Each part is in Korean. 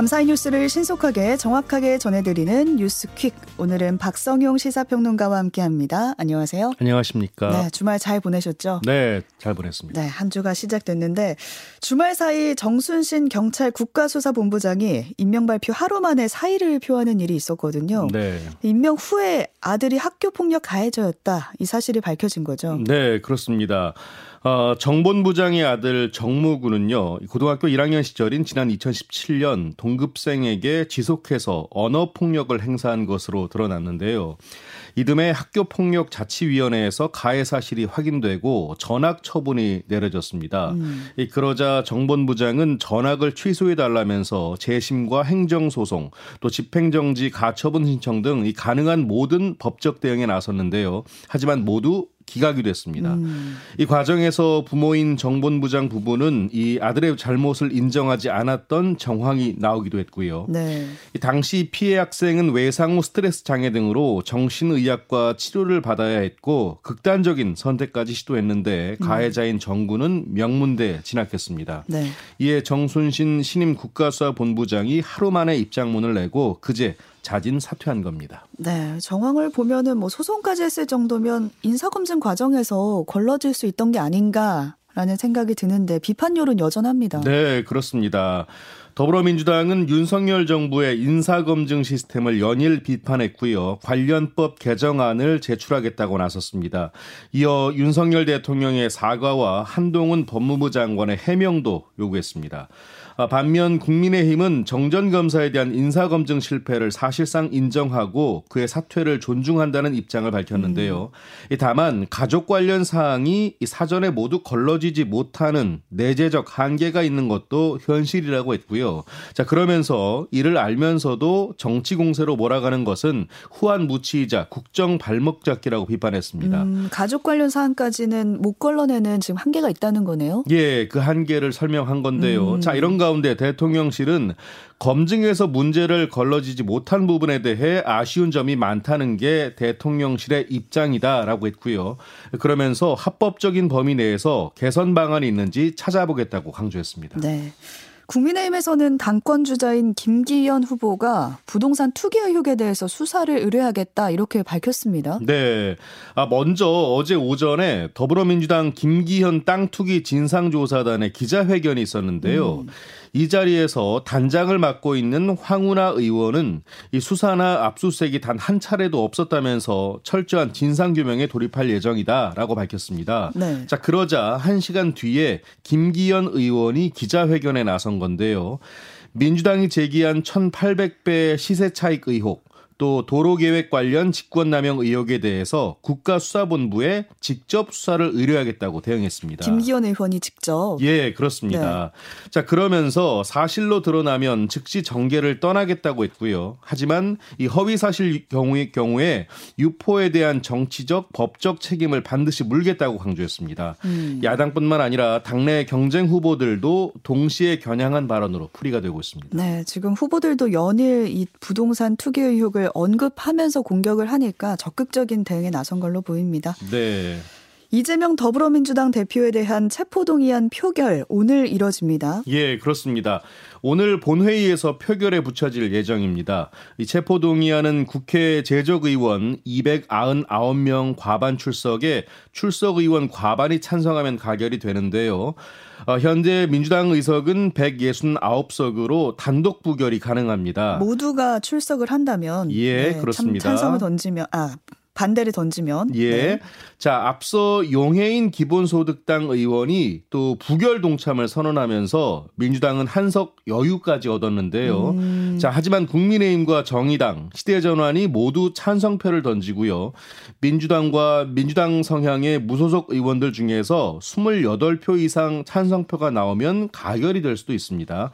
밤사이 뉴스를 신속하게 정확하게 전해드리는 뉴스퀵. 오늘은 박성용 시사평론가와 함께합니다. 안녕하세요. 안녕하십니까. 네, 주말 잘 보내셨죠? 네, 잘 보냈습니다. 네, 한 주가 시작됐는데 주말 사이 정순신 경찰 국가수사본부장이 임명 발표 하루 만에 사의를 표하는 일이 있었거든요. 네. 임명 후에 아들이 학교 폭력 가해자였다 이 사실이 밝혀진 거죠. 네, 그렇습니다. 어, 정본부장의 아들 정무군은요, 고등학교 1학년 시절인 지난 2017년 동급생에게 지속해서 언어폭력을 행사한 것으로 드러났는데요. 이듬해 학교폭력자치위원회에서 가해 사실이 확인되고 전학 처분이 내려졌습니다. 음. 그러자 정본부장은 전학을 취소해 달라면서 재심과 행정소송 또 집행정지 가처분 신청 등이 가능한 모든 법적 대응에 나섰는데요. 하지만 모두 기각이 됐습니다. 음. 이 과정에서 부모인 정본부장 부부는 이 아들의 잘못을 인정하지 않았던 정황이 나오기도 했고요. 네. 당시 피해 학생은 외상 후 스트레스 장애 등으로 정신의학과 치료를 받아야 했고 극단적인 선택까지 시도했는데 음. 가해자인 정군은 명문대 진학했습니다. 네. 이에 정순신 신임 국가수사본부장이 하루 만에 입장문을 내고 그제 자진 사퇴한 겁니다. 네, 정황을 보면은 뭐 소송까지 했을 정도면 인사검증 과정에서 걸러질 수 있던 게 아닌가라는 생각이 드는데 비판율은 여전합니다. 네, 그렇습니다. 더불어민주당은 윤석열 정부의 인사검증 시스템을 연일 비판했고요. 관련법 개정안을 제출하겠다고 나섰습니다. 이어 윤석열 대통령의 사과와 한동훈 법무부 장관의 해명도 요구했습니다. 아, 반면 국민의힘은 정전 검사에 대한 인사 검증 실패를 사실상 인정하고 그의 사퇴를 존중한다는 입장을 밝혔는데요. 음. 다만 가족 관련 사항이 사전에 모두 걸러지지 못하는 내재적 한계가 있는 것도 현실이라고 했고요. 자 그러면서 이를 알면서도 정치 공세로 몰아가는 것은 후한 무치이자 국정 발목 잡기라고 비판했습니다. 음, 가족 관련 사항까지는 못 걸러내는 지금 한계가 있다는 거네요. 예, 그 한계를 설명한 건데요. 음. 자 이런 가 가운데 대통령실은 검증에서 문제를 걸러지지 못한 부분에 대해 아쉬운 점이 많다는 게 대통령실의 입장이다라고 했고요. 그러면서 합법적인 범위 내에서 개선 방안이 있는지 찾아보겠다고 강조했습니다. 네. 국민의힘에서는 당권 주자인 김기현 후보가 부동산 투기 의혹에 대해서 수사를 의뢰하겠다 이렇게 밝혔습니다. 네. 아 먼저 어제 오전에 더불어민주당 김기현 땅 투기 진상조사단의 기자회견이 있었는데요. 음. 이 자리에서 단장을 맡고 있는 황운하 의원은 이 수사나 압수수색이 단 한 차례도 없었다면서 철저한 진상 규명에 돌입할 예정이다라고 밝혔습니다. 네. 자 그러자 한 시간 뒤에 김기현 의원이 기자회견에 나선 건데요. 민주당이 제기한 1,800배 시세 차익 의혹 또 도로계획 관련 직권남용 의혹에 대해서 국가수사본부에 직접 수사를 의뢰하겠다고 대응했습니다. 김기현 의원이 직접. 예, 그렇습니다. 네. 자, 그러면서 사실로 드러나면 즉시 정계를 떠나겠다고 했고요. 하지만 이 허위 사실 경우의 경우에 유포에 대한 정치적, 법적 책임을 반드시 물겠다고 강조했습니다. 음. 야당뿐만 아니라 당내 경쟁 후보들도 동시에 겨냥한 발언으로 풀이가 되고 있습니다. 네, 지금 후보들도 연일 이 부동산 투기 의혹을 언급하면서 공격을 하니까 적극적인 대응에 나선 걸로 보입니다. 네. 이재명 더불어민주당 대표에 대한 체포동의안 표결 오늘 이뤄집니다. 예, 그렇습니다. 오늘 본회의에서 표결에 붙여질 예정입니다. 이 체포동의안은 국회 제적의원 299명 과반 출석에 출석의원 과반이 찬성하면 가결이 되는데요. 어, 현재 민주당 의석은 169석으로 단독 부결이 가능합니다. 모두가 출석을 한다면 예, 네, 그렇습니다. 찬성을 던지면 아 반대를 던지면. 예. 네. 자, 앞서 용해인 기본소득당 의원이 또 부결 동참을 선언하면서 민주당은 한석 여유까지 얻었는데요. 음. 자, 하지만 국민의힘과 정의당, 시대 전환이 모두 찬성표를 던지고요. 민주당과 민주당 성향의 무소속 의원들 중에서 28표 이상 찬성표가 나오면 가결이 될 수도 있습니다.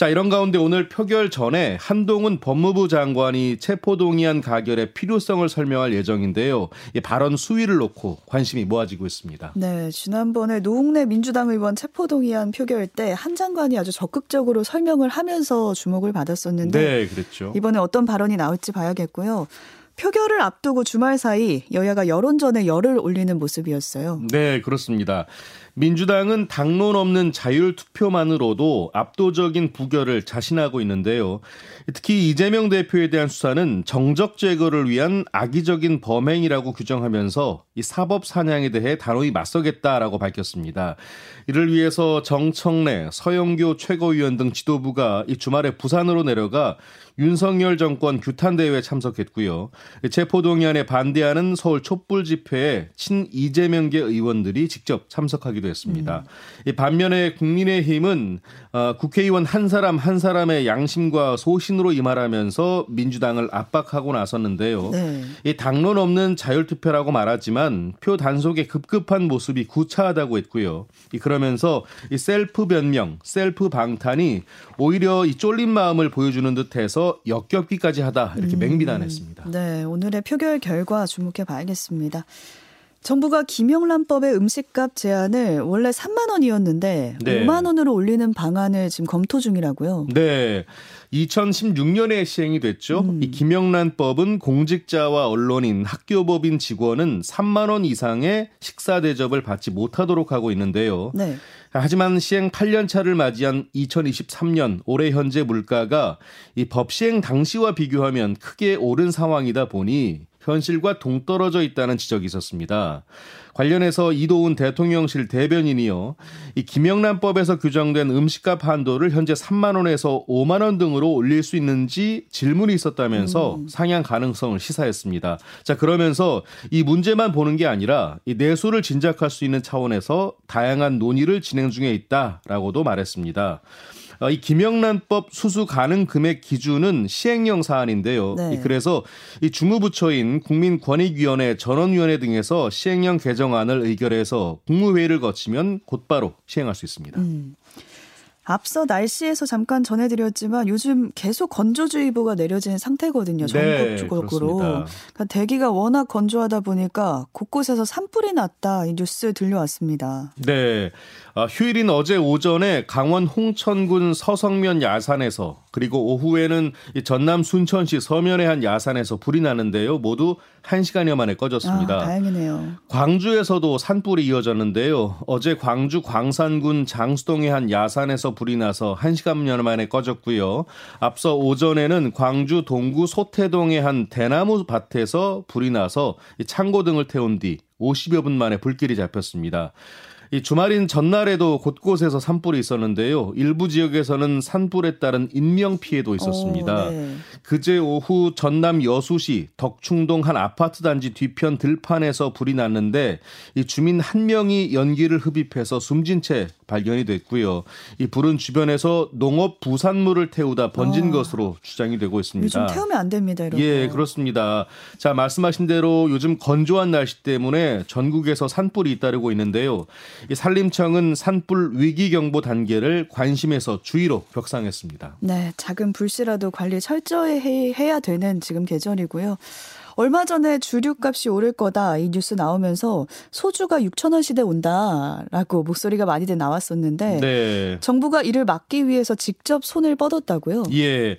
자, 이런 가운데 오늘 표결 전에 한동훈 법무부 장관이 체포동의안 가결의 필요성을 설명할 예정인데요. 이 발언 수위를 놓고 관심이 모아지고 있습니다. 네, 지난번에 노웅래 민주당 의원 체포동의안 표결 때 한 장관이 아주 적극적으로 설명을 하면서 주목을 받았었는데 네, 그랬죠. 이번에 어떤 발언이 나올지 봐야겠고요. 표결을 앞두고 주말 사이 여야가 여론전에 열을 올리는 모습이었어요. 네, 그렇습니다. 민주당은 당론 없는 자율 투표만으로도 압도적인 부결을 자신하고 있는데요. 특히 이재명 대표에 대한 수사는 정적 제거를 위한 악의적인 범행이라고 규정하면서 이 사법 사냥에 대해 단호히 맞서겠다라고 밝혔습니다. 이를 위해서 정청래, 서영교 최고위원 등 지도부가 이 주말에 부산으로 내려가 윤석열 정권 규탄 대회에 참석했고요. 체포 동의안에 반대하는 서울 촛불 집회에 친 이재명계 의원들이 직접 참석하기도 했습니다. 음. 반면에 국민의힘은 어, 국회의원 한 사람 한 사람의 양심과 소신으로 임하라면서 민주당을 압박하고 나섰는데요. 네. 이 당론 없는 자율투표라고 말하지만 표 단속에 급급한 모습이 구차하다고 했고요. 그러면서 이 셀프 변명, 셀프 방탄이 오히려 이 쫄린 마음을 보여주는 듯해서 역겹기까지 하다 이렇게 음. 맹비난했습니다. 네, 오늘의 표결 결과 주목해 봐야겠습니다. 정부가 김영란법의 음식값 제한을 원래 3만 원이었는데 네. 5만 원으로 올리는 방안을 지금 검토 중이라고요. 네. 2016년에 시행이 됐죠. 음. 이 김영란법은 공직자와 언론인, 학교법인 직원은 3만 원 이상의 식사 대접을 받지 못하도록 하고 있는데요. 네. 하지만 시행 8년 차를 맞이한 2023년 올해 현재 물가가 이 법 시행 당시와 비교하면 크게 오른 상황이다 보니 현실과 동떨어져 있다는 지적이 있었습니다. 관련해서 이도훈 대통령실 대변인이요. 이 김영란법에서 규정된 음식값 한도를 현재 3만 원에서 5만 원 등으로 올릴 수 있는지 질문이 있었다면서 음. 상향 가능성을 시사했습니다. 자, 그러면서 이 문제만 보는 게 아니라 이 내수를 진작할 수 있는 차원에서 다양한 논의를 진행 중에 있다라고도 말했습니다. 어, 이 김영란법 수수 가능 금액 기준은 시행령 사안인데요. 네. 그래서 이 주무부처인 국민권익위원회 전원위원회 등에서 시행령 개정안을 의결해서 국무회의를 거치면 곧바로 시행할 수 있습니다. 음. 앞서 날씨에서 잠깐 전해드렸지만 요즘 계속 건조주의보가 내려진 상태거든요. 네, 전국적으로. 네, 그러니까 대기가 워낙 건조하다 보니까 곳곳에서 산불이 났다 이 뉴스 들려왔습니다. 네. 아, 휴일인 어제 오전에 강원 홍천군 서성면 야산에서 그리고 오후에는 전남 순천시 서면의 한 야산에서 불이 나는데요. 모두 1시간여 만에 꺼졌습니다. 아, 다행이네요. 광주에서도 산불이 이어졌는데요. 어제 광주 광산군 장수동의 한 야산에서 불이 나서 1시간여 만에 꺼졌고요. 앞서 오전에는 광주 동구 소태동의 한 대나무 밭에서 불이 나서 창고 등을 태운 뒤 50여 분 만에 불길이 잡혔습니다. 이 주말인 전날에도 곳곳에서 산불이 있었는데요. 일부 지역에서는 산불에 따른 인명 피해도 있었습니다. 오, 네. 그제 오후 전남 여수시 덕충동 한 아파트 단지 뒤편 들판에서 불이 났는데 이 주민 한 명이 연기를 흡입해서 숨진 채 발견이 됐고요. 이 불은 주변에서 농업 부산물을 태우다 번진 어. 것으로 주장이 되고 있습니다. 요즘 태우면 안 됩니다. 이런 예, 거. 그렇습니다. 자, 말씀하신 대로 요즘 건조한 날씨 때문에 전국에서 산불이 잇따르고 있는데요. 이 산림청은 산불 위기 경보 단계를 관심에서 주의로 격상했습니다. 네, 작은 불씨라도 관리 철저히 해야 되는 지금 계절이고요. 얼마 전에 주류값이 오를 거다 이 뉴스 나오면서 소주가 6천 원 시대 온다라고 목소리가 많이들 나왔었는데 네. 정부가 이를 막기 위해서 직접 손을 뻗었다고요? 예.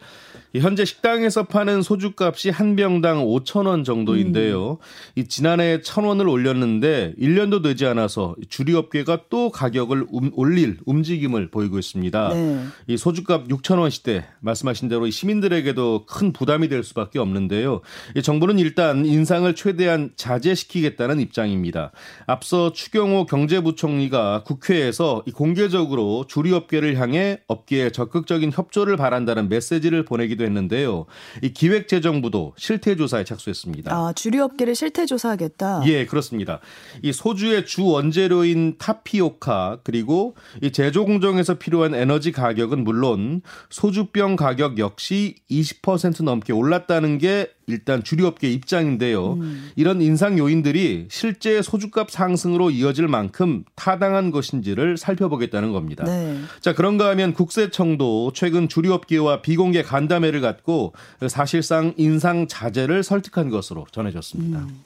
현재 식당에서 파는 소주값이 한 병당 5천 원 정도인데요. 음. 이 지난해 1천 원을 올렸는데 1년도 되지 않아서 주류업계가 또 가격을 음, 올릴 움직임을 보이고 있습니다. 네. 이 소주값 6천 원 시대 말씀하신 대로 시민들에게도 큰 부담이 될 수밖에 없는데요. 이 정부는 일단 인상을 최대한 자제시키겠다는 입장입니다. 앞서 추경호 경제부총리가 국회에서 공개적으로 주류업계를 향해 업계에 적극적인 협조를 바란다는 메시지를 보내기도 하기도 했는데요. 이 기획재정부도 실태조사에 착수했습니다. 아, 주류업계를 실태조사하겠다. 예, 그렇습니다. 이 소주의 주 원재료인 타피오카 그리고 이 제조 공정에서 필요한 에너지 가격은 물론 소주병 가격 역시 20% 넘게 올랐다는 게 일단 주류업계 입장인데요. 음. 이런 인상 요인들이 실제 소주값 상승으로 이어질 만큼 타당한 것인지를 살펴보겠다는 겁니다. 네. 자, 그런가 하면 국세청도 최근 주류업계와 비공개 간담회를 갖고 사실상 인상 자제를 설득한 것으로 전해졌습니다. 음.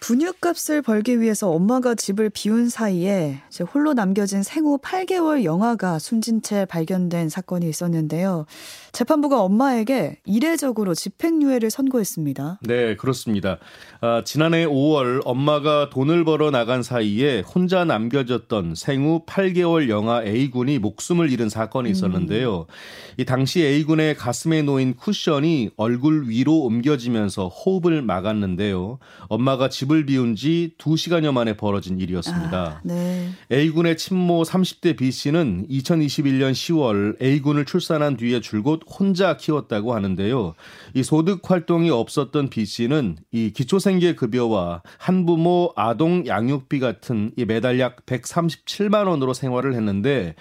분유값을 벌기 위해서 엄마가 집을 비운 사이에 홀로 남겨진 생후 8개월 영아가 숨진 채 발견된 사건이 있었는데요. 재판부가 엄마에게 이례적으로 집행유예를 선고했습니다. 네, 그렇습니다. 아, 지난해 5월 엄마가 돈을 벌어 나간 사이에 혼자 남겨졌던 생후 8개월 영아 A군이 목숨을 잃은 사건이 있었는데요. 음. 이 당시 A군의 가슴에 놓인 쿠션이 얼굴 위로 옮겨지면서 호흡을 막았는데요. 엄마가 집을 비운 지 2시간여 만에 벌어진 일이었습니다. 아, 네. A군의 친모 30대 B씨는 2021년 10월 A군을 출산한 뒤에 줄곧 혼자 키웠다고 하는데요. 이 소득 활동이 없었던 B 씨는 이 기초생계 급여와 한부모 아동 양육비 같은 이 매달 약 137만 원으로 생활을 했는데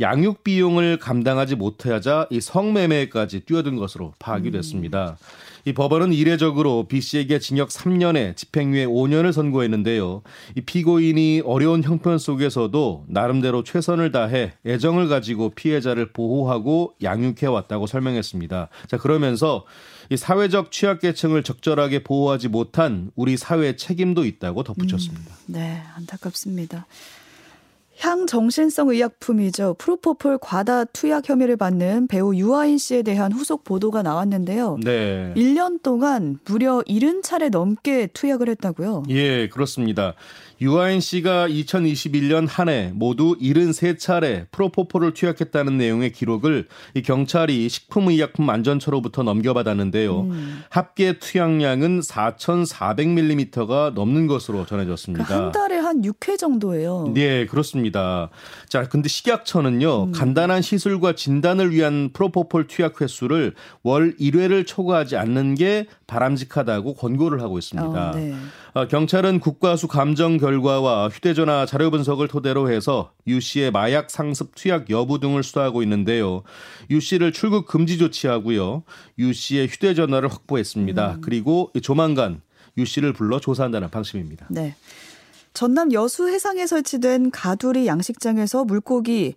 양육 비용을 감당하지 못하자 이 성매매까지 뛰어든 것으로 파악이 음. 됐습니다. 음. 이 법원은 이례적으로 B 씨에게 징역 3년에 집행유예 5년을 선고했는데요. 이 피고인이 어려운 형편 속에서도 나름대로 최선을 다해 애정을 가지고 피해자를 보호하고 양육해 왔다고 설명했습니다. 자, 그러면서 이 사회적 취약계층을 적절하게 보호하지 못한 우리 사회의 책임도 있다고 덧붙였습니다. 음, 네, 안타깝습니다. 향정신성 의약품이죠. 프로포폴 과다 투약 혐의를 받는 배우 유아인 씨에 대한 후속 보도가 나왔는데요. 네. 1년 동안 무려 70차례 넘게 투약을 했다고요? 예, 그렇습니다. 유아인 씨가 2021년 한 해 모두 73차례 프로포폴을 투약했다는 내용의 기록을 이 경찰이 식품의약품 안전처로부터 넘겨받았는데요. 음. 합계 투약량은 4,400ml가 넘는 것으로 전해졌습니다. 그러니까 한 달에 한 6회 정도예요. 네, 그렇습니다. 자, 근데 식약처는요. 음. 간단한 시술과 진단을 위한 프로포폴 투약 횟수를 월 1회를 초과하지 않는 게 바람직하다고 권고를 하고 있습니다. 어, 네. 어, 경찰은 국과수 감정 결과와 휴대전화 자료 분석을 토대로 해서 유 씨의 마약 상습 투약 여부 등을 수사하고 있는데요. 유 씨를 출국 금지 조치하고요. 유 씨의 휴대전화를 확보했습니다. 음. 그리고 조만간 유 씨를 불러 조사한다는 방침입니다. 네. 전남 여수 해상에 설치된 가두리 양식장에서 물고기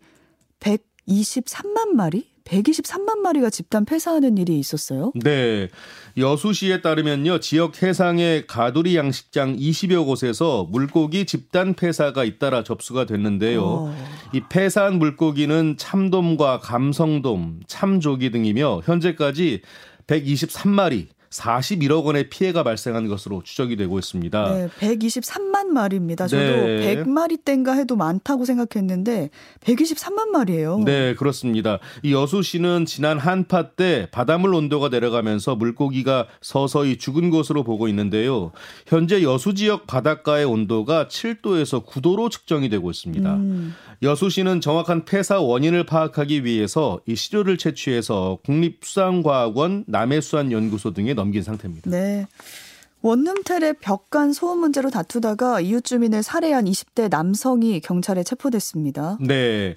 123만 마리 123만 마리가 집단 폐사하는 일이 있었어요. 네. 여수시에 따르면요. 지역 해상의 가두리 양식장 20여 곳에서 물고기 집단 폐사가 잇따라 접수가 됐는데요. 어. 이 폐사한 물고기는 참돔과 감성돔, 참조기 등이며 현재까지 123마리 41억 원의 피해가 발생한 것으로 추정이 되고 있습니다. 네, 123만 마리입니다. 저도 네. 100마리 땐가 해도 많다고 생각했는데 123만 마리예요. 네, 그렇습니다. 이 여수시는 지난 한파 때 바닷물 온도가 내려가면서 물고기가 서서히 죽은 것으로 보고 있는데요. 현재 여수 지역 바닷가의 온도가 7도에서 9도로 측정이 되고 있습니다. 음. 여수시는 정확한 폐사 원인을 파악하기 위해서 이 시료를 채취해서 국립수산과학원 남해수산연구소 등에 넘긴 상태입니다. 네. 원룸텔의 벽간 소음 문제로 다투다가 이웃 주민을 살해한 20대 남성이 경찰에 체포됐습니다. 네.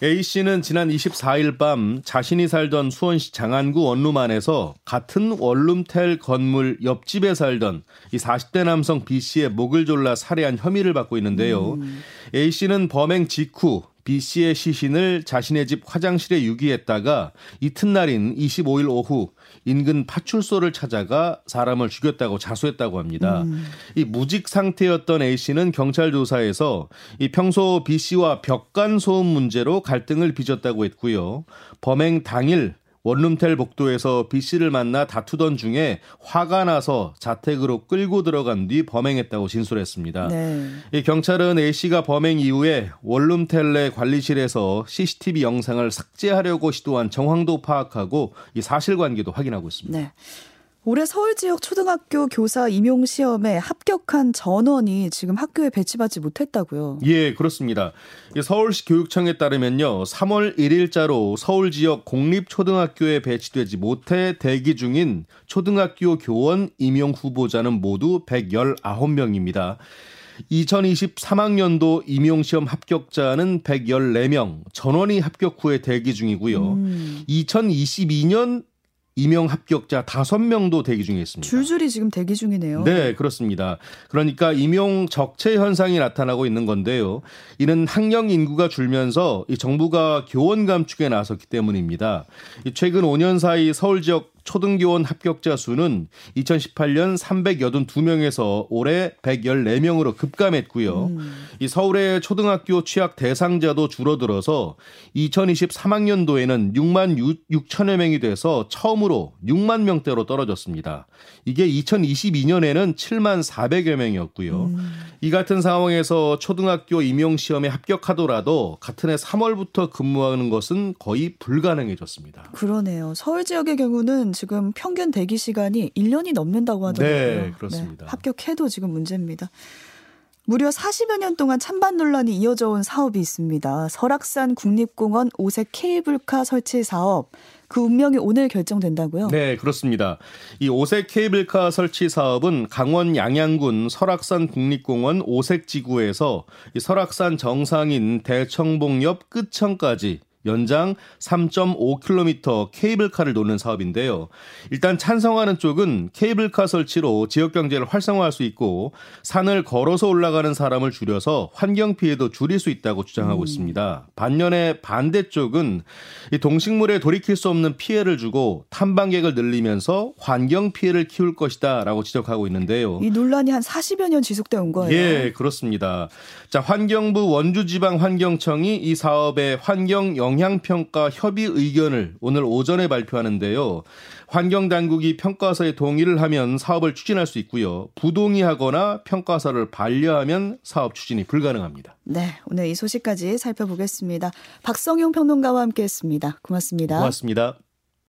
A 씨는 지난 24일 밤 자신이 살던 수원시 장안구 원룸 안에서 같은 원룸텔 건물 옆집에 살던 이 40대 남성 B 씨의 목을 졸라 살해한 혐의를 받고 있는데요. 음. A 씨는 범행 직후 B 씨의 시신을 자신의 집 화장실에 유기했다가 이튿날인 25일 오후 인근 파출소를 찾아가 사람을 죽였다고 자수했다고 합니다. 음. 이 무직 상태였던 A 씨는 경찰 조사에서 이 평소 B 씨와 벽간 소음 문제로 갈등을 빚었다고 했고요. 범행 당일 원룸텔 복도에서 B 씨를 만나 다투던 중에 화가 나서 자택으로 끌고 들어간 뒤 범행했다고 진술했습니다. 네. 이 경찰은 A 씨가 범행 이후에 원룸텔 내 관리실에서 CCTV 영상을 삭제하려고 시도한 정황도 파악하고 이 사실관계도 확인하고 있습니다. 네. 올해 서울 지역 초등학교 교사 임용 시험에 합격한 전원이 지금 학교에 배치받지 못했다고요. 예, 그렇습니다. 서울시 교육청에 따르면요. 3월 1일자로 서울 지역 공립 초등학교에 배치되지 못해 대기 중인 초등학교 교원 임용 후보자는 모두 119명입니다. 2023학년도 임용시험 합격자는 114명, 전원이 합격 후에 대기 중이고요. 음. 2022년 임용 합격자 5명도 대기 중에 있습니다. 줄줄이 지금 대기 중이네요. 네, 그렇습니다. 그러니까 임용 적체 현상이 나타나고 있는 건데요. 이는 학령 인구가 줄면서 이 정부가 교원 감축에 나섰기 때문입니다. 최근 5년 사이 서울 지역 초등교원 합격자 수는 2018년 382명에서 올해 114명으로 급감했고요. 음. 이 서울의 초등학교 취약 대상자도 줄어들어서 2023학년도에는 6만 6천여 명이 돼서 처음으로 6만 명대로 떨어졌습니다. 이게 2022년에는 7만 400여 명이었고요. 음. 이 같은 상황에서 초등학교 임용 시험에 합격하더라도 같은 해 3월부터 근무하는 것은 거의 불가능해졌습니다. 그러네요. 서울 지역의 경우는 지금 평균 대기 시간이 1년이 넘는다고 하더라고요. 네, 그렇습니다. 네, 합격해도 지금 문제입니다. 무려 40여 년 동안 찬반 논란이 이어져 온 사업이 있습니다. 설악산 국립공원 오색 케이블카 설치 사업. 그 운명이 오늘 결정된다고요? 네, 그렇습니다. 이 오색 케이블카 설치 사업은 강원 양양군 설악산 국립공원 오색 지구에서 이 설악산 정상인 대청봉 옆 끝청까지 연장 3.5km 케이블카를 놓는 사업인데요. 일단 찬성하는 쪽은 케이블카 설치로 지역 경제를 활성화할 수 있고 산을 걸어서 올라가는 사람을 줄여서 환경 피해도 줄일 수 있다고 주장하고 음. 있습니다. 반면에 반대쪽은 이 동식물에 돌이킬 수 없는 피해를 주고 탐방객을 늘리면서 환경 피해를 키울 것이다라고 지적하고 있는데요. 이 논란이 한 40여 년 지속돼 온 거예요. 예, 그렇습니다. 자, 환경부 원주지방 환경청이 이 사업의 환경 영향 영향평가 협의 의견을 오늘 오전에 발표하는데요. 환경당국이 평가서에 동의를 하면 사업을 추진할 수 있고요. 부동의하거나 평가서를 반려하면 사업 추진이 불가능합니다. 네, 오늘 이 소식까지 살펴보겠습니다. 박성용 평론가와 함께했습니다. 고맙습니다. 고맙습니다.